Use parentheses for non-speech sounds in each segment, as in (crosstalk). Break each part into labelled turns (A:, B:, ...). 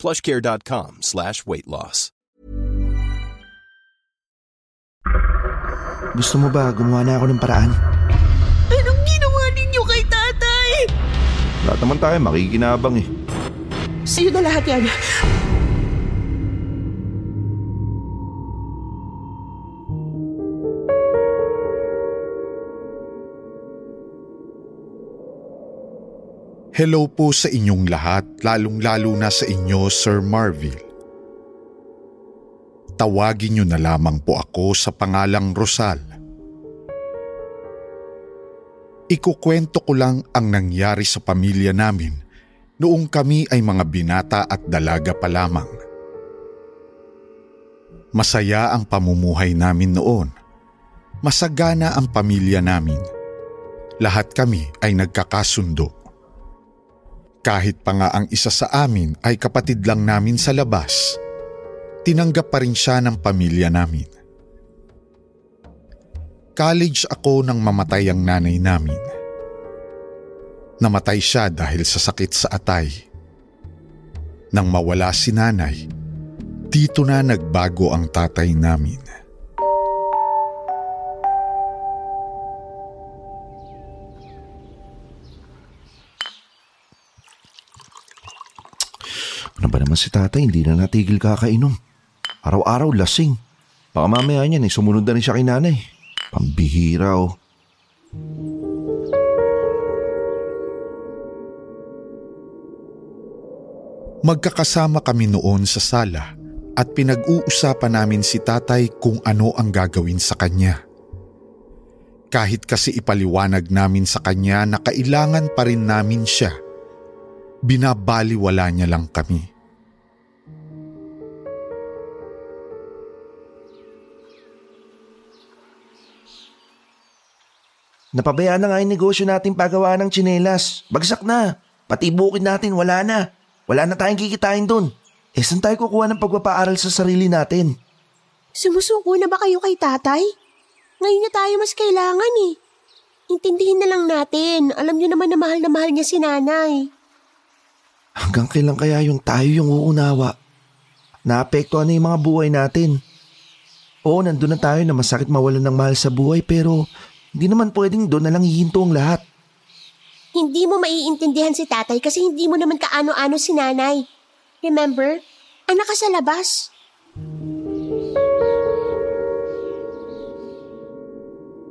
A: plushcare.com slash weight loss.
B: Gusto mo ba gumawa na ako ng paraan?
C: Anong ginawa ninyo kay tatay?
B: Lahat naman tayo makikinabang eh.
C: Sa'yo na lahat yan.
D: Hello po sa inyong lahat, lalong-lalo na sa inyo, Sir Marville. Tawagin niyo na lamang po ako sa pangalang Rosal. Ikukwento ko lang ang nangyari sa pamilya namin noong kami ay mga binata at dalaga pa lamang. Masaya ang pamumuhay namin noon. Masagana ang pamilya namin. Lahat kami ay nagkakasundo. Kahit pa nga ang isa sa amin ay kapatid lang namin sa labas, tinanggap pa rin siya ng pamilya namin. College ako nang mamatay ang nanay namin. Namatay siya dahil sa sakit sa atay. Nang mawala si nanay, dito na nagbago ang tatay namin.
B: Ano ba naman si tatay, hindi na natigil kakainom. Araw-araw lasing. Baka mamaya niyan eh, sumunod na rin siya kay nanay. Pambihira oh.
D: Magkakasama kami noon sa sala at pinag-uusapan namin si tatay kung ano ang gagawin sa kanya. Kahit kasi ipaliwanag namin sa kanya na kailangan pa rin namin siya, binabaliwala niya lang kami.
B: Napabayaan na nga yung negosyo natin pagawa ng tsinelas. Bagsak na. Pati bukid natin, wala na. Wala na tayong kikitain dun. Eh, saan tayo kukuha ng pagpapaaral sa sarili natin?
C: Sumusuko na ba kayo kay tatay? Ngayon na tayo mas kailangan eh. Intindihin na lang natin. Alam niyo naman na mahal na mahal niya si nanay.
B: Hanggang kailan kaya yung tayo yung uunawa? Naapektuhan na yung mga buhay natin. Oo, nandun na tayo na masakit mawalan ng mahal sa buhay pero hindi naman pwedeng doon na lang hihinto ang lahat.
C: Hindi mo maiintindihan si tatay kasi hindi mo naman kaano-ano si nanay. Remember? Anak ka sa labas.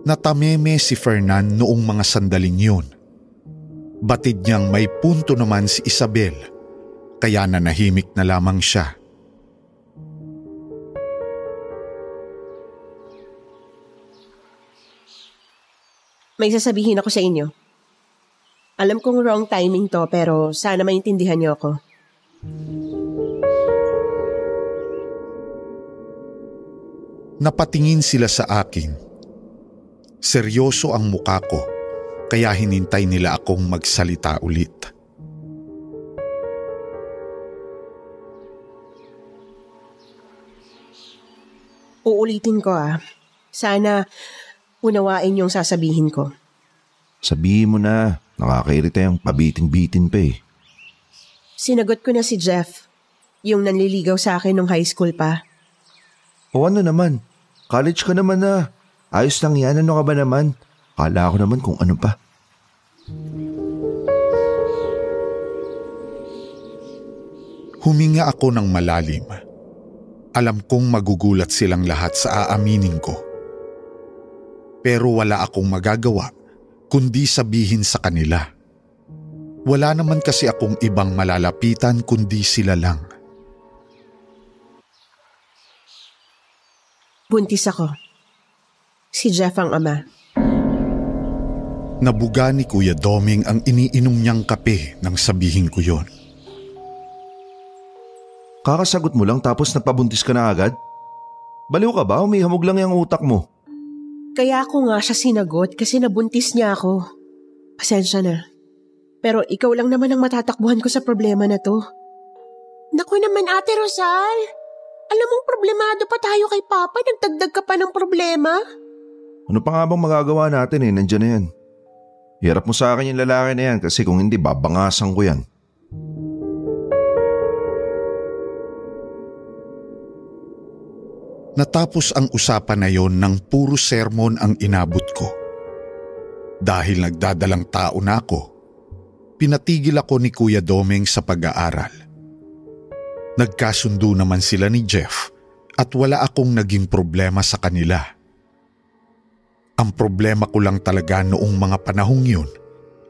D: Natameme si Fernan noong mga sandaling yun. Batid niyang may punto naman si Isabel, kaya nanahimik na lamang siya.
C: May sasabihin ako sa inyo. Alam kong wrong timing to pero sana maintindihan niyo ako.
D: Napatingin sila sa akin. Seryoso ang muka ko, kaya hinintay nila akong magsalita ulit.
C: Uulitin ko ah. Sana unawain yung sasabihin ko.
B: Sabihin mo na, nakakairita yung pabitin-bitin pa eh.
C: Sinagot ko na si Jeff, yung nanliligaw sa akin nung high school pa.
B: O ano naman, college ka naman na. Ayos lang yan, ano ka ba naman? Kala ko naman kung ano pa.
D: Huminga ako ng malalim. Alam kong magugulat silang lahat sa aaminin ko. Pero wala akong magagawa kundi sabihin sa kanila. Wala naman kasi akong ibang malalapitan kundi sila lang.
C: Buntis ako. Si Jeff ang ama.
D: Nabuga ni Kuya Doming ang iniinom niyang kape nang sabihin ko yon.
B: Kakasagot mo lang tapos nagpabuntis ka na agad? Baliw ka ba? Umihamog lang yung utak mo.
C: Kaya ako nga siya sinagot kasi nabuntis niya ako. Pasensya na. Pero ikaw lang naman ang matatakbuhan ko sa problema na to. Naku naman Ate Rosal. Alam mong problemado pa tayo kay Papa, nagdagdag ka pa ng problema.
B: Ano pa nga bang magagawa natin eh, nandiyan na yan. Hirap mo sa akin yung lalaki na yan kasi kung hindi babangasan ko yan.
D: Natapos ang usapan na yon ng puro sermon ang inabot ko. Dahil nagdadalang tao na ako, pinatigil ako ni Kuya Domeng sa pag-aaral. Nagkasundo naman sila ni Jeff at wala akong naging problema sa kanila. Ang problema ko lang talaga noong mga panahong yun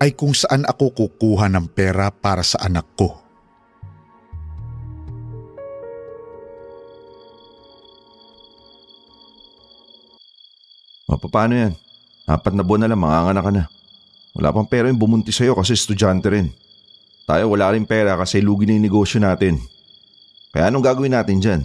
D: ay kung saan ako kukuha ng pera para sa anak ko.
B: O paano yan? Apat na buwan na lang, manganganak ka na. Wala pang pera yung bumunti sa'yo kasi estudyante rin. Tayo wala rin pera kasi lugi na yung negosyo natin. Kaya anong gagawin natin dyan?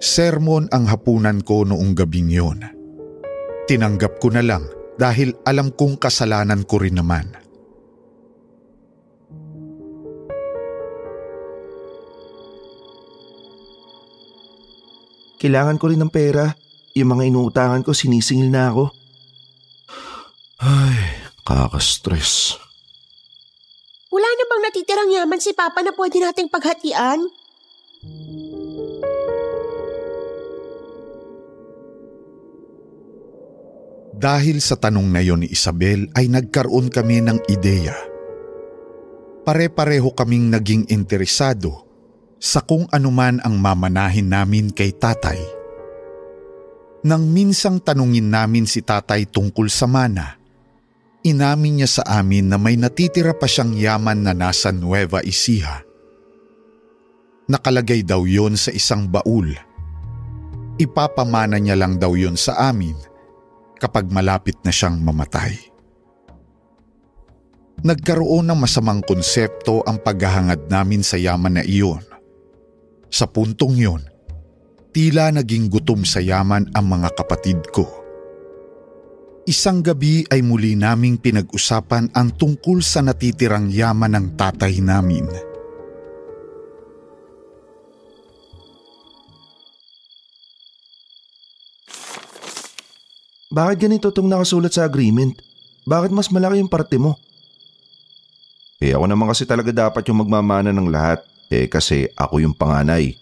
D: Sermon ang hapunan ko noong gabing yun. Tinanggap ko na lang dahil alam kong kasalanan ko rin naman.
B: Kailangan ko rin ng pera. Yung mga inuutangan ko, sinisingil na ako. Ay, kakastress.
C: Wala na bang natitirang yaman si Papa na pwede nating paghatian?
D: Dahil sa tanong na yon ni Isabel ay nagkaroon kami ng ideya. Pare-pareho kaming naging interesado sa kung anuman ang mamanahin namin kay tatay. Nang minsang tanungin namin si tatay tungkol sa mana, inamin niya sa amin na may natitira pa siyang yaman na nasa Nueva Ecija. Nakalagay daw yon sa isang baul. Ipapamana niya lang daw yon sa amin kapag malapit na siyang mamatay. Nagkaroon ng masamang konsepto ang paghahangad namin sa yaman na iyon. Sa puntong yon, tila naging gutom sa yaman ang mga kapatid ko. Isang gabi ay muli naming pinag-usapan ang tungkol sa natitirang yaman ng tatay namin.
B: Bakit ganito itong nakasulat sa agreement? Bakit mas malaki yung parte mo? Eh ako naman kasi talaga dapat yung magmamana ng lahat. Eh kasi ako yung panganay.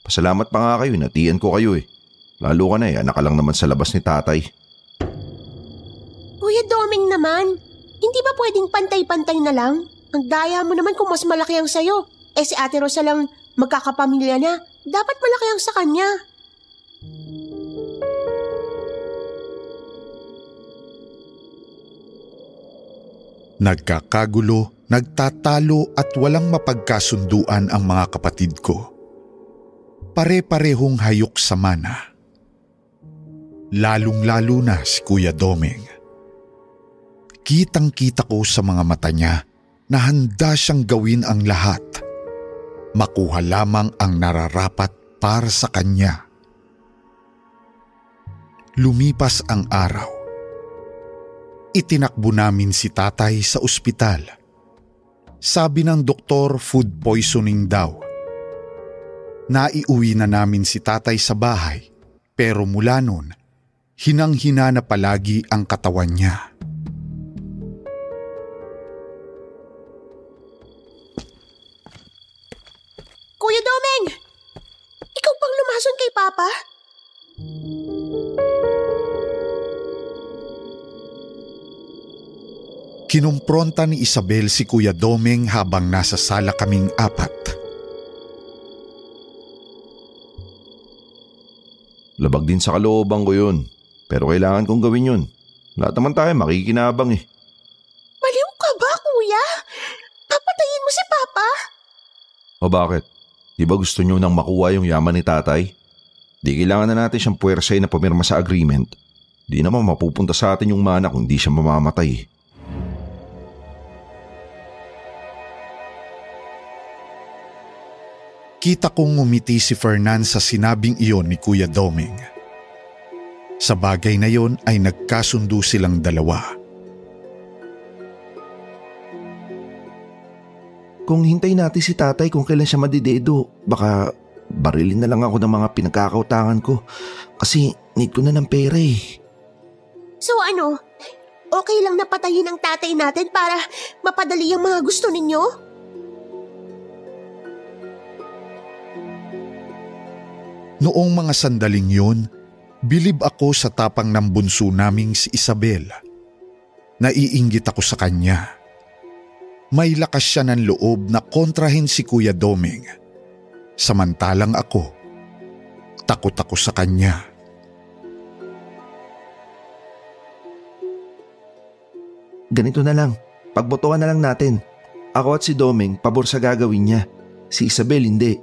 B: Pasalamat pa nga kayo, natiyan ko kayo eh. Lalo ka na eh, anak ka lang naman sa labas ni tatay.
C: Kuya Doming naman, hindi ba pwedeng pantay-pantay na lang? Ang daya mo naman kung mas malaki ang sayo. Eh si Ate Rosa lang magkakapamilya na. Dapat malaki ang sa kanya.
D: Nagkakagulo, nagtatalo at walang mapagkasunduan ang mga kapatid ko. Pare-parehong hayok sa mana. Lalong-lalo na si Kuya Domeng. Kitang-kita ko sa mga mata niya na handa siyang gawin ang lahat. Makuha lamang ang nararapat para sa kanya. Lumipas ang araw itinakbo namin si tatay sa ospital. Sabi ng doktor food poisoning daw. Naiuwi na namin si tatay sa bahay pero mula noon, hinang-hina na palagi ang katawan niya.
C: Kuya Domeng! Ikaw pang lumason kay Papa?
D: Kinumpronta ni Isabel si Kuya Domeng habang nasa sala kaming apat.
B: Labag din sa kalooban ko yun. Pero kailangan kong gawin yun. Lahat naman tayo makikinabang eh.
C: Baliw ka ba, kuya? Papatayin mo si Papa?
B: O bakit? Di ba gusto nyo nang makuha yung yaman ni tatay? Di kailangan na natin siyang puwersay na pumirma sa agreement. Di naman mapupunta sa atin yung mana kung di siya mamamatay.
D: Kita kong ngumiti si Fernan sa sinabing iyon ni Kuya Doming. Sa bagay na yon ay nagkasundo silang dalawa.
B: Kung hintayin natin si tatay kung kailan siya madidedo, baka barilin na lang ako ng mga pinagkakautangan ko kasi need ko na ng pera eh.
C: So ano, okay lang napatayin ang tatay natin para mapadali ang mga gusto ninyo?
D: Noong mga sandaling yun, bilib ako sa tapang ng bunso naming si Isabel. Naiinggit ako sa kanya. May lakas siya ng loob na kontrahin si Kuya Doming. Samantalang ako, takot ako sa kanya.
B: Ganito na lang, pagbotohan na lang natin. Ako at si Doming pabor sa gagawin niya. Si Isabel hindi.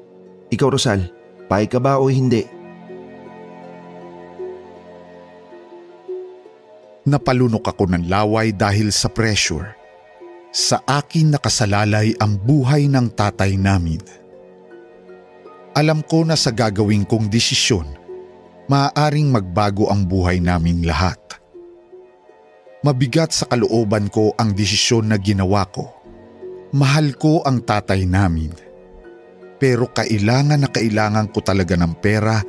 B: Ikaw Rosal, Pay ka ba o hindi?
D: Napalunok ako ng laway dahil sa pressure. Sa akin nakasalalay ang buhay ng tatay namin. Alam ko na sa gagawin kong desisyon, maaaring magbago ang buhay namin lahat. Mabigat sa kalooban ko ang desisyon na ginawa ko. Mahal ko ang tatay namin pero kailangan na kailangan ko talaga ng pera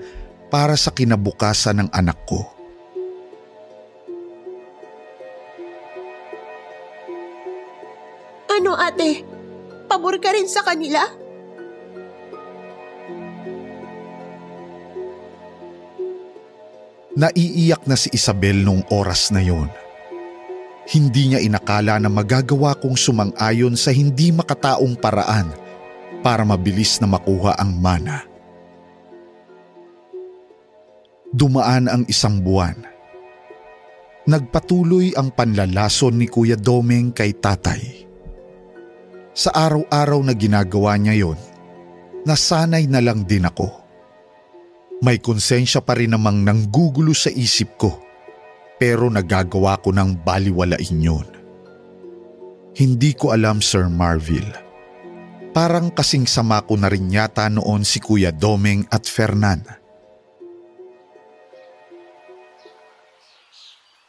D: para sa kinabukasan ng anak ko.
C: Ano ate? Pabor ka rin sa kanila?
D: Naiiyak na si Isabel nung oras na yon. Hindi niya inakala na magagawa kong sumang-ayon sa hindi makataong paraan para mabilis na makuha ang mana. Dumaan ang isang buwan. Nagpatuloy ang panlalason ni Kuya Domeng kay tatay. Sa araw-araw na ginagawa niya yon, nasanay na lang din ako. May konsensya pa rin namang nanggugulo sa isip ko pero nagagawa ko ng baliwalain yon. Hindi ko alam Sir Marville Parang kasing sama ko na rin yata noon si Kuya Domeng at Fernan.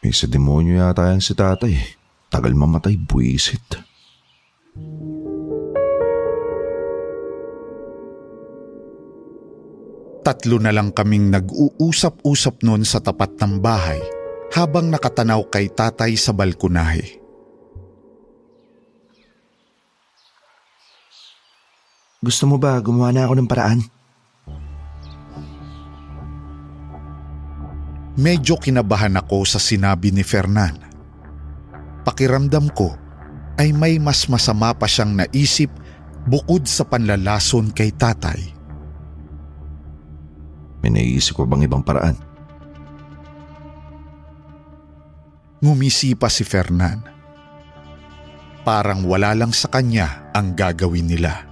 B: May sa demonyo yata yan si tatay. Tagal mamatay, buwisit.
D: Tatlo na lang kaming nag-uusap-usap noon sa tapat ng bahay habang nakatanaw kay tatay sa balkonahe.
B: Gusto mo ba gumawa na ako ng paraan?
D: Medyo kinabahan ako sa sinabi ni Fernan. Pakiramdam ko ay may mas masama pa siyang naisip bukod sa panlalason kay tatay.
B: May naisip ko bang ibang paraan?
D: Ngumisi pa si Fernan. Parang wala lang sa kanya ang gagawin nila.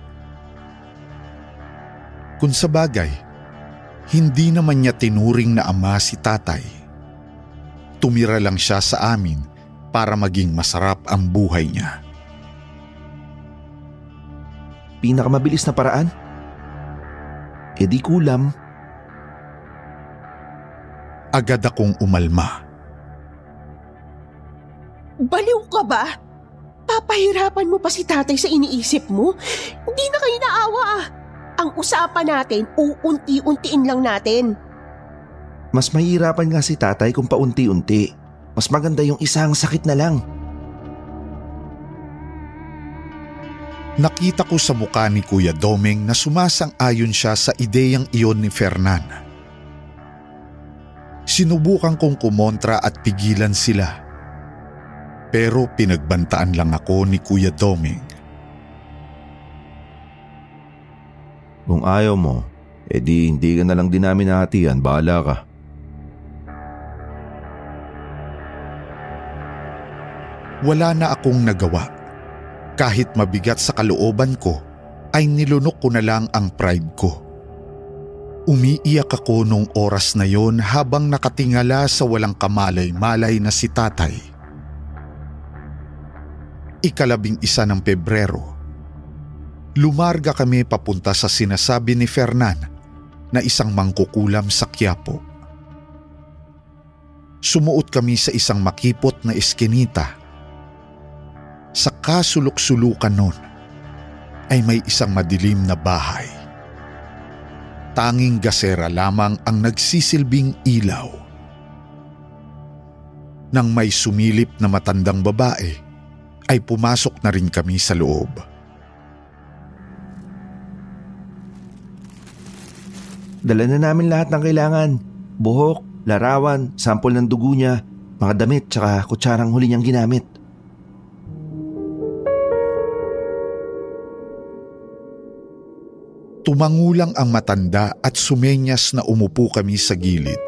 D: Kung sa bagay, hindi naman niya tinuring na ama si tatay. Tumira lang siya sa amin para maging masarap ang buhay niya.
B: Pinakamabilis na paraan? E di kulam.
D: Agad akong umalma.
C: Baliw ka ba? Papahirapan mo pa si tatay sa iniisip mo? Hindi na kayo naawa ah. Ang usapan natin, uunti-untiin lang natin.
B: Mas mahirapan nga si tatay kung paunti-unti. Mas maganda yung isang sakit na lang.
D: Nakita ko sa mukha ni Kuya Domeng na sumasang-ayon siya sa ideyang iyon ni Fernan. Sinubukan kong kumontra at pigilan sila. Pero pinagbantaan lang ako ni Kuya Domeng.
B: Kung ayaw mo, edi hindi ka na lang din namin nahatian, bahala ka.
D: Wala na akong nagawa. Kahit mabigat sa kalooban ko, ay nilunok ko na lang ang pride ko. Umiiyak ako nung oras na yon habang nakatingala sa walang kamalay-malay na si tatay. Ikalabing isa ng Pebrero Lumarga kami papunta sa sinasabi ni Fernan na isang mangkukulam sa Quiapo. Sumuot kami sa isang makipot na eskinita. Sa kasulok-sulukan nun ay may isang madilim na bahay. Tanging gasera lamang ang nagsisilbing ilaw. Nang may sumilip na matandang babae, ay pumasok na rin kami sa loob.
B: Dala na namin lahat ng kailangan. Buhok, larawan, sampol ng dugo niya, mga damit tsaka kutsarang huli niyang ginamit.
D: Tumangulang ang matanda at sumenyas na umupo kami sa gilid.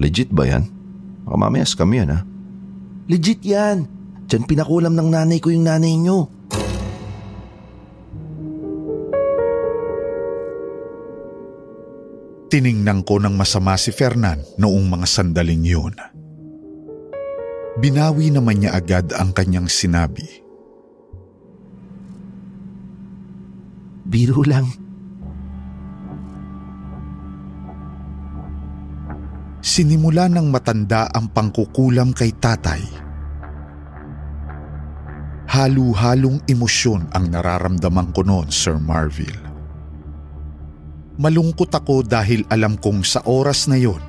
B: Legit ba yan? Baka mamaya scam yan ha? Legit yan! Diyan pinakulam ng nanay ko yung nanay niyo.
D: Tiningnan ko ng masama si Fernan noong mga sandaling yun. Binawi naman niya agad ang kanyang sinabi.
B: Biro lang.
D: Sinimula ng matanda ang pangkukulam kay tatay. Halu-halong emosyon ang nararamdaman ko noon, Sir Marville. Malungkot ako dahil alam kong sa oras na yon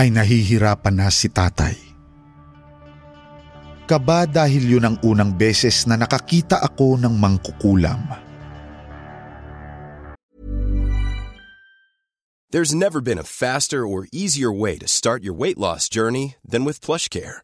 D: ay nahihirapan na si tatay. Kaba dahil yun ang unang beses na nakakita ako ng mangkukulam.
A: There's never been a faster or easier way to start your weight loss journey than with PlushCare.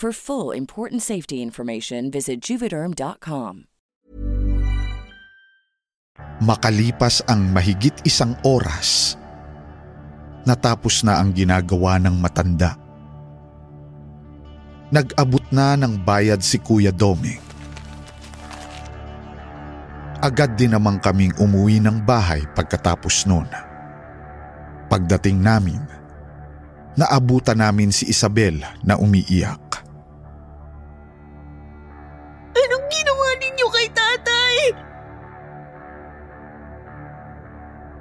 E: For full important safety information, visit juvederm.com.
D: Makalipas ang mahigit isang oras, natapos na ang ginagawa ng matanda. Nag-abot na ng bayad si Kuya Doming. Agad din naman kaming umuwi ng bahay pagkatapos noon. Pagdating namin, naabutan namin si Isabel na umiiyak.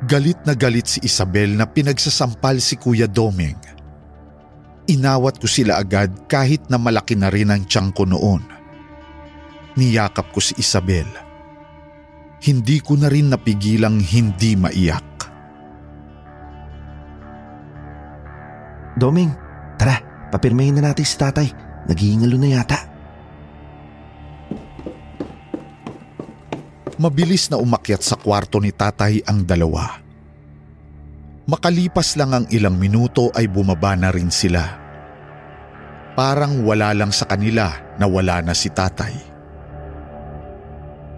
D: Galit na galit si Isabel na pinagsasampal si Kuya Doming. Inawat ko sila agad kahit na malaki na rin ang tiyang ko noon. Niyakap ko si Isabel. Hindi ko na rin napigilang hindi maiyak.
B: Doming, tara, papirmahin na natin si tatay. Naghihingalo na yata.
D: Mabilis na umakyat sa kwarto ni tatay ang dalawa. Makalipas lang ang ilang minuto ay bumaba na rin sila. Parang wala lang sa kanila na wala na si tatay.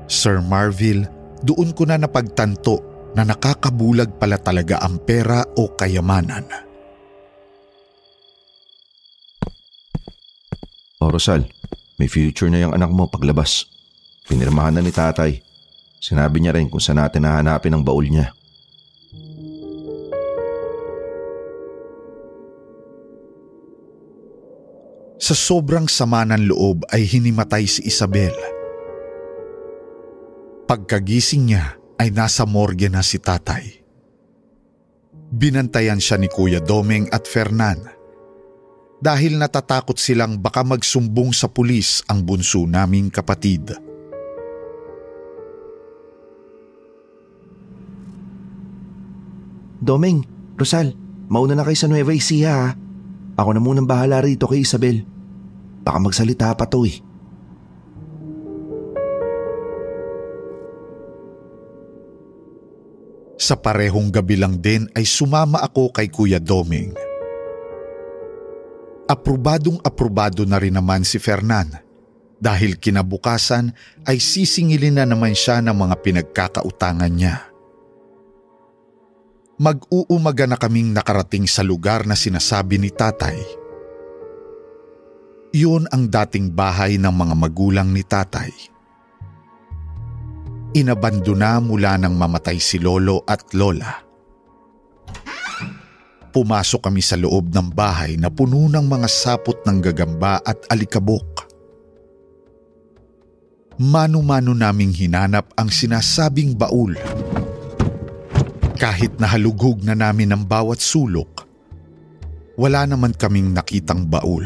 D: Sir Marville, doon ko na napagtanto na nakakabulag pala talaga ang pera o kayamanan.
B: O Rosal, May future na yung anak mo paglabas. Pinirmahan na ni tatay. Sinabi niya rin kung saan natin hahanapin ang baul niya.
D: Sa sobrang sama ng loob ay hinimatay si Isabel. Pagkagising niya ay nasa morgue na si tatay. Binantayan siya ni Kuya Domeng at Fernan dahil natatakot silang baka magsumbong sa pulis ang bunso naming kapatid.
B: Domeng, Rosal, mauna na kayo sa Nueva Ecija ha. Ako na munang bahala rito kay Isabel. Baka magsalita pa to eh.
D: Sa parehong gabi lang din ay sumama ako kay Kuya Doming. Aprobadong aprobado na rin naman si Fernan dahil kinabukasan ay sisingilin na naman siya ng mga pinagkakautangan niya. Mag-uumaga na kaming nakarating sa lugar na sinasabi ni tatay. Iyon ang dating bahay ng mga magulang ni tatay inabandona mula nang mamatay si lolo at lola. Pumasok kami sa loob ng bahay na puno ng mga sapot ng gagamba at alikabok. Mano-mano naming hinanap ang sinasabing baul. Kahit nahalughog na namin ang bawat sulok, wala naman kaming nakitang baul.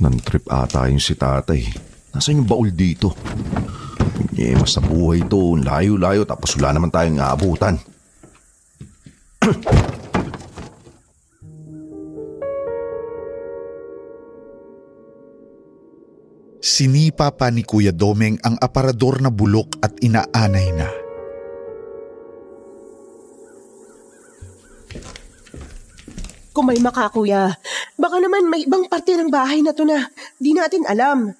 B: Nan-trip ata yung si tatay. Nasaan yung baul dito? Punyemas sa buhay to. Layo-layo tapos wala naman tayong aabutan. (clears throat)
D: Sinipa pa ni Kuya Domeng ang aparador na bulok at inaanay na.
C: Kung may makakuya, baka naman may ibang parte ng bahay na to na di natin alam.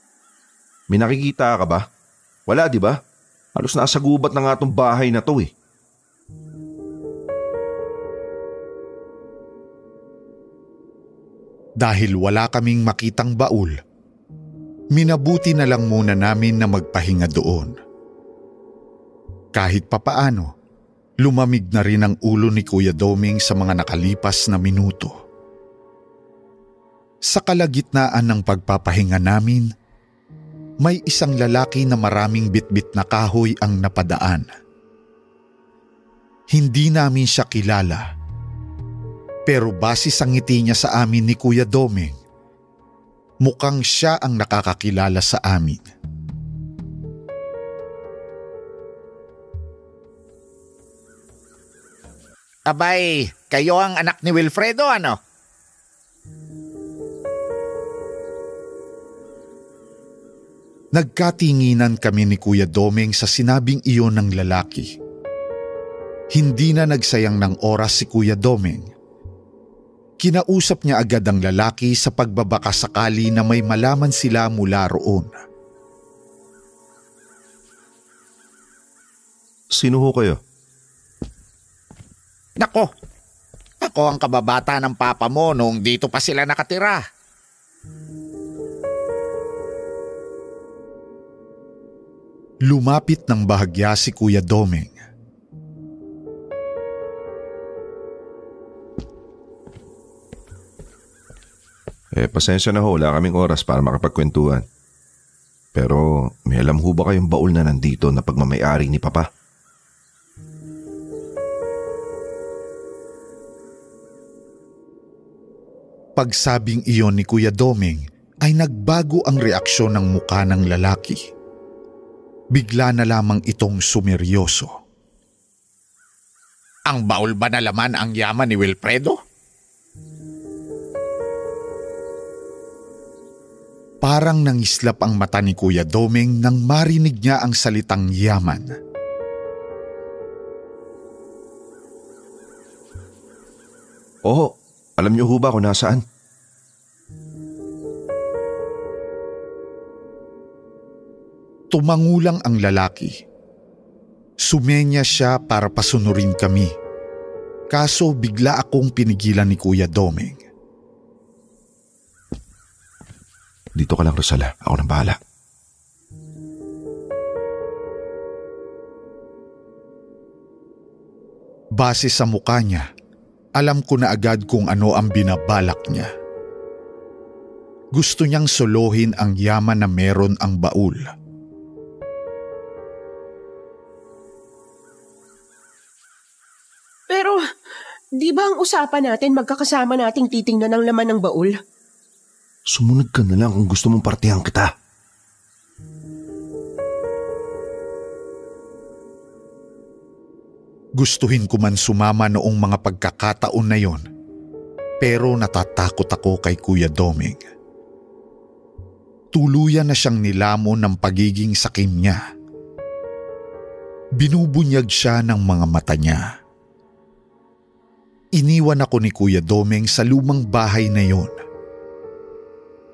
B: May nakikita ka ba? Wala, di ba? Halos nasa gubat na nga tong bahay na to eh.
D: Dahil wala kaming makitang baul, minabuti na lang muna namin na magpahinga doon. Kahit papaano, lumamig na rin ang ulo ni Kuya Doming sa mga nakalipas na minuto. Sa kalagitnaan ng pagpapahinga namin, may isang lalaki na maraming bitbit na kahoy ang napadaan. Hindi namin siya kilala pero base sa ngiti niya sa amin ni Kuya Doming, mukhang siya ang nakakakilala sa amin.
F: Abay, kayo ang anak ni Wilfredo ano?
D: Nagkatinginan kami ni Kuya Doming sa sinabing iyon ng lalaki. Hindi na nagsayang ng oras si Kuya Doming. Kinausap niya agad ang lalaki sa pagbabaka sakali na may malaman sila mula roon.
B: Sino ho kayo?
F: Nako, ako ang kababata ng papa mo nung dito pa sila nakatira.
D: Lumapit ng bahagya si Kuya Doming.
B: Eh, pasensya na ho. Wala kaming oras para makapagkwentuhan. Pero may alam ho ba kayong baul na nandito na pagmamayari ni Papa?
D: Pagsabing iyon ni Kuya Doming ay nagbago ang reaksyon ng muka ng lalaki. Bigla na lamang itong sumeryoso.
F: Ang baul ba na laman ang yaman ni Wilfredo?
D: Parang nangislap ang mata ni Kuya Doming nang marinig niya ang salitang yaman.
B: Oo, alam niyo ho ba kung nasaan?
D: Tumangulang ang lalaki. Sumenya siya para pasunurin kami. Kaso bigla akong pinigilan ni Kuya Doming.
B: Dito ka lang, Rosala. Ako nang bahala.
D: Base sa mukha niya, alam ko na agad kung ano ang binabalak niya. Gusto niyang solohin ang yaman na meron ang baul.
C: Pero, di ba ang usapan natin magkakasama nating titingnan ang laman ng baul?
B: Sumunod ka na lang kung gusto mong partihan kita.
D: Gustuhin ko man sumama noong mga pagkakataon na yon. Pero natatakot ako kay Kuya Doming. Tuluyan na siyang nilamon ng pagiging sakim niya. Binubunyag siya ng mga mata niya. Iniwan ako ni Kuya Doming sa lumang bahay na yon.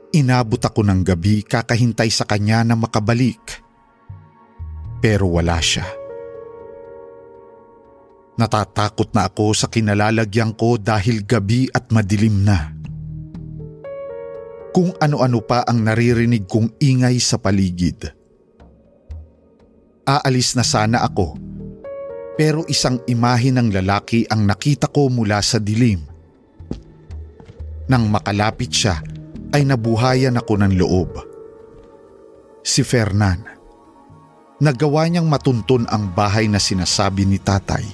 D: Inabot ako ng gabi kakahintay sa kanya na makabalik. Pero wala siya. Natatakot na ako sa kinalalagyan ko dahil gabi at madilim na. Kung ano-ano pa ang naririnig kong ingay sa paligid. Aalis na sana ako, pero isang imahe ng lalaki ang nakita ko mula sa dilim. Nang makalapit siya, ay nabuhayan ako ng loob. Si Fernan. Nagawa niyang matuntun ang bahay na sinasabi ni tatay.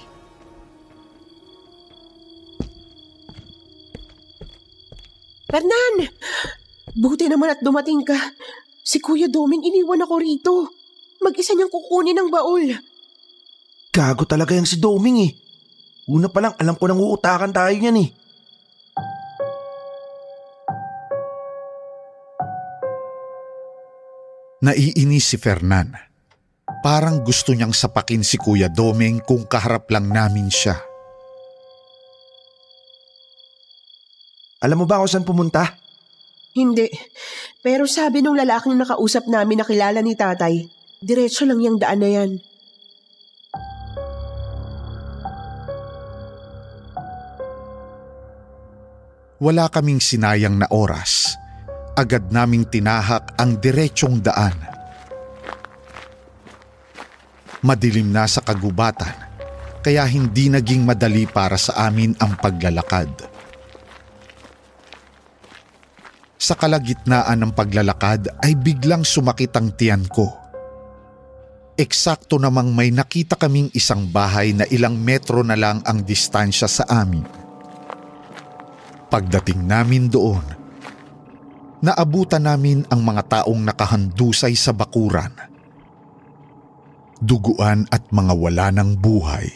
C: Fernan! Buti naman at dumating ka. Si Kuya Doming iniwan ako rito. Mag-isa niyang kukunin ang baul.
B: Gago talaga yung si Doming eh. Una pa lang alam ko nang uutakan tayo niyan eh.
D: Naiinis si Fernan. Parang gusto niyang sapakin si Kuya Doming kung kaharap lang namin siya.
B: Alam mo ba kung saan pumunta?
C: Hindi. Pero sabi nung lalaking nakausap namin na kilala ni tatay, diretso lang yung daan na yan.
D: Wala kaming sinayang na oras. Agad naming tinahak ang diretsyong daan. Madilim na sa kagubatan, kaya hindi naging madali para sa amin ang paglalakad. Sa kalagitnaan ng paglalakad ay biglang sumakit ang tiyan ko. Eksakto namang may nakita kaming isang bahay na ilang metro na lang ang distansya sa amin. Pagdating namin doon, naabutan namin ang mga taong nakahandusay sa bakuran. Duguan at mga wala ng buhay.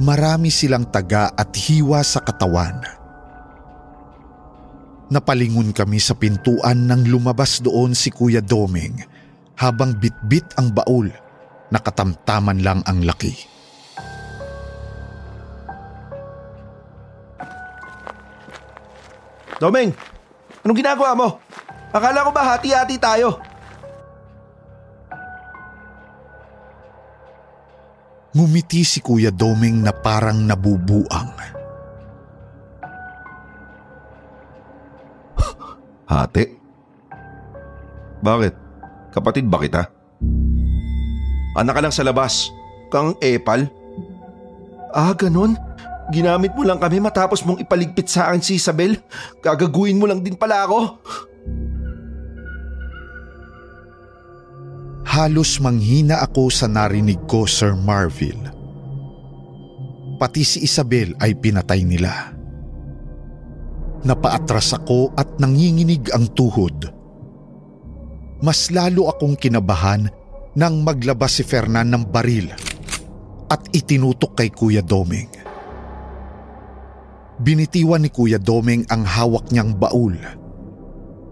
D: Marami silang taga at hiwa sa katawan. Napalingon kami sa pintuan nang lumabas doon si Kuya Doming habang bitbit ang baul, nakatamtaman lang ang laki.
B: Doming, anong ginagawa mo? Akala ko ba hati-hati tayo?
D: Ngumiti si Kuya Doming na parang nabubuang. (gasps)
B: Hati? Bakit? Kapatid ba kita? Anak ka lang sa labas. Kang epal? Ah, ganun? Ginamit mo lang kami matapos mong ipaligpit sa akin si Isabel? Gagaguin mo lang din pala ako?
D: Halos manghina ako sa narinig ko, Sir Marville. Pati si Isabel ay pinatay nila. Napaatras ako at nanginginig ang tuhod. Mas lalo akong kinabahan nang maglabas si Fernan ng baril at itinutok kay Kuya Doming. Binitiwan ni Kuya Doming ang hawak niyang baul.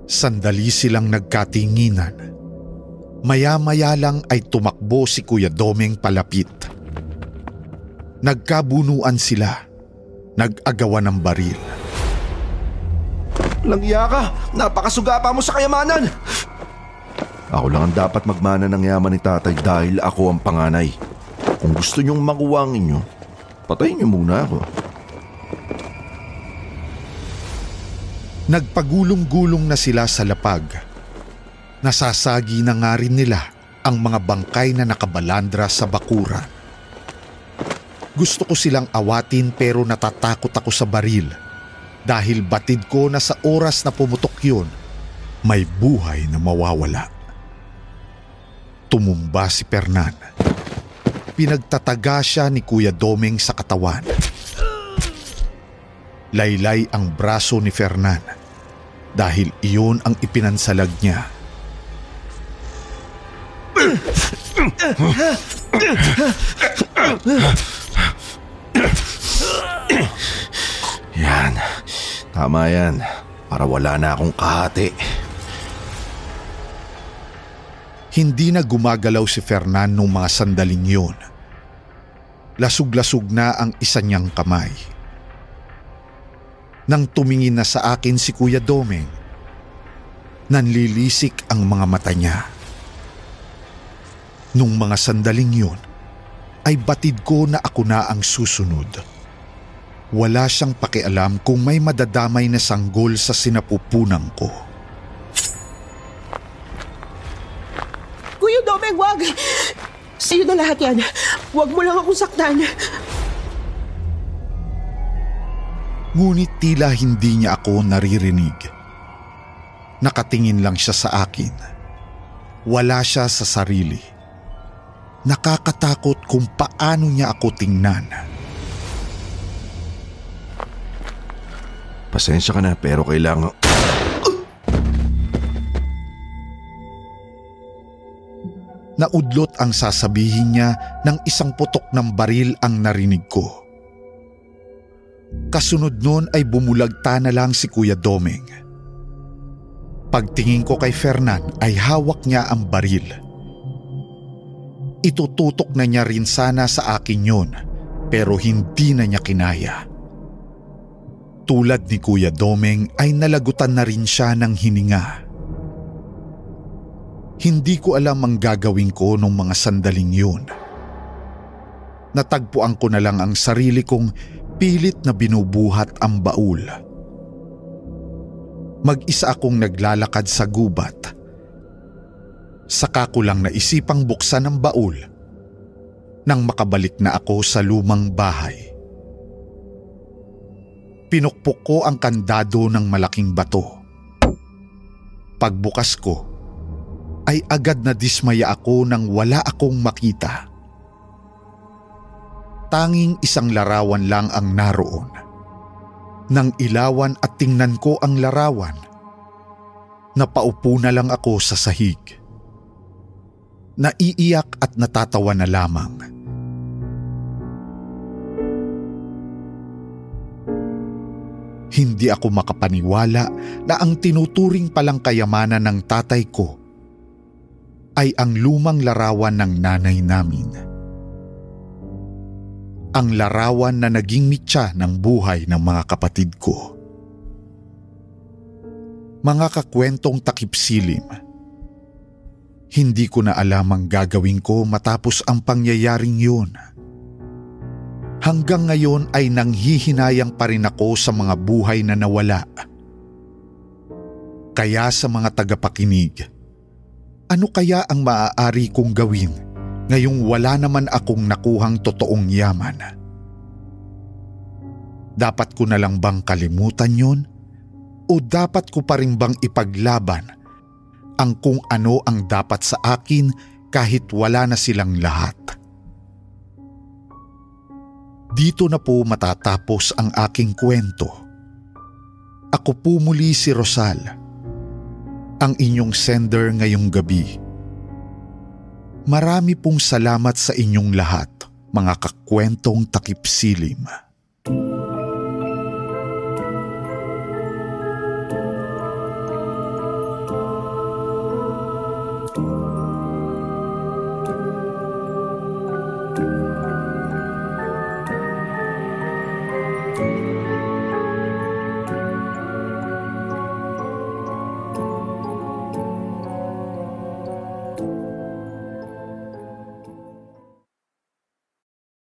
D: Sandali silang nagkatinginan. Maya-maya lang ay tumakbo si Kuya Doming palapit. Nagkabunuan sila. Nag-agawan ng baril.
B: Langya ka! Napakasuga pa mo sa kayamanan! Ako lang ang dapat magmana ng yaman ni tatay dahil ako ang panganay. Kung gusto niyong makuha ang inyo, Patayin niyo muna ako.
D: Nagpagulong-gulong na sila sa lapag. Nasasagi na nga rin nila ang mga bangkay na nakabalandra sa bakuran. Gusto ko silang awatin pero natatakot ako sa baril dahil batid ko na sa oras na pumutok yun, may buhay na mawawala. Tumumba si Pernan. Pinagtataga siya ni Kuya Doming sa katawan. Laylay ang braso ni Fernan dahil iyon ang ipinansalag niya.
B: Yan. Tama yan. Para wala na akong kahati.
D: Hindi na gumagalaw si Fernan nung mga sandaling yun. Lasug-lasug na ang isa niyang kamay. Nang tumingin na sa akin si Kuya Domeng, nanlilisik ang mga mata niya. Nung mga sandaling yun, ay batid ko na ako na ang susunod. Wala siyang pakialam kung may madadamay na sanggol sa sinapupunan ko.
C: Kuya Domeng, wag! Sa'yo na lahat yan. Huwag mo lang akong saktan.
D: Ngunit tila hindi niya ako naririnig. Nakatingin lang siya sa akin. Wala siya sa sarili. Nakakatakot kung paano niya ako tingnan.
B: Pasensya ka na pero kailangan...
D: Naudlot ang sasabihin niya ng isang putok ng baril ang narinig ko. Kasunod nun ay bumulagta na lang si Kuya Domeng. Pagtingin ko kay Fernan ay hawak niya ang baril. Itututok na niya rin sana sa akin yun pero hindi na niya kinaya. Tulad ni Kuya Domeng ay nalagutan na rin siya ng hininga. Hindi ko alam ang gagawin ko nung mga sandaling yun. Natagpuan ko na lang ang sarili kong pilit na binubuhat ang baul. Mag-isa akong naglalakad sa gubat. Saka ko lang naisipang buksan ang baul nang makabalik na ako sa lumang bahay. Pinukpok ko ang kandado ng malaking bato. Pagbukas ko, ay agad na dismaya ako nang wala akong makita. Tanging isang larawan lang ang naroon. Nang ilawan at tingnan ko ang larawan, napaupo na lang ako sa sahig. Naiiyak at natatawa na lamang. Hindi ako makapaniwala na ang tinuturing palang kayamanan ng tatay ko ay ang lumang larawan ng nanay namin. Ang larawan na naging mitya ng buhay ng mga kapatid ko. Mga kakwentong takip silim. Hindi ko na alam ang gagawin ko matapos ang pangyayaring yun. Hanggang ngayon ay nanghihinayang pa rin ako sa mga buhay na nawala. Kaya sa mga tagapakinig, ano kaya ang maaari kong gawin ngayong wala naman akong nakuhang totoong yaman? Dapat ko na lang bang kalimutan yon? O dapat ko pa rin bang ipaglaban ang kung ano ang dapat sa akin kahit wala na silang lahat? Dito na po matatapos ang aking kwento. Ako po muli si Rosal, ang inyong sender ngayong gabi. Marami pong salamat sa inyong lahat, mga kakwentong takip silim.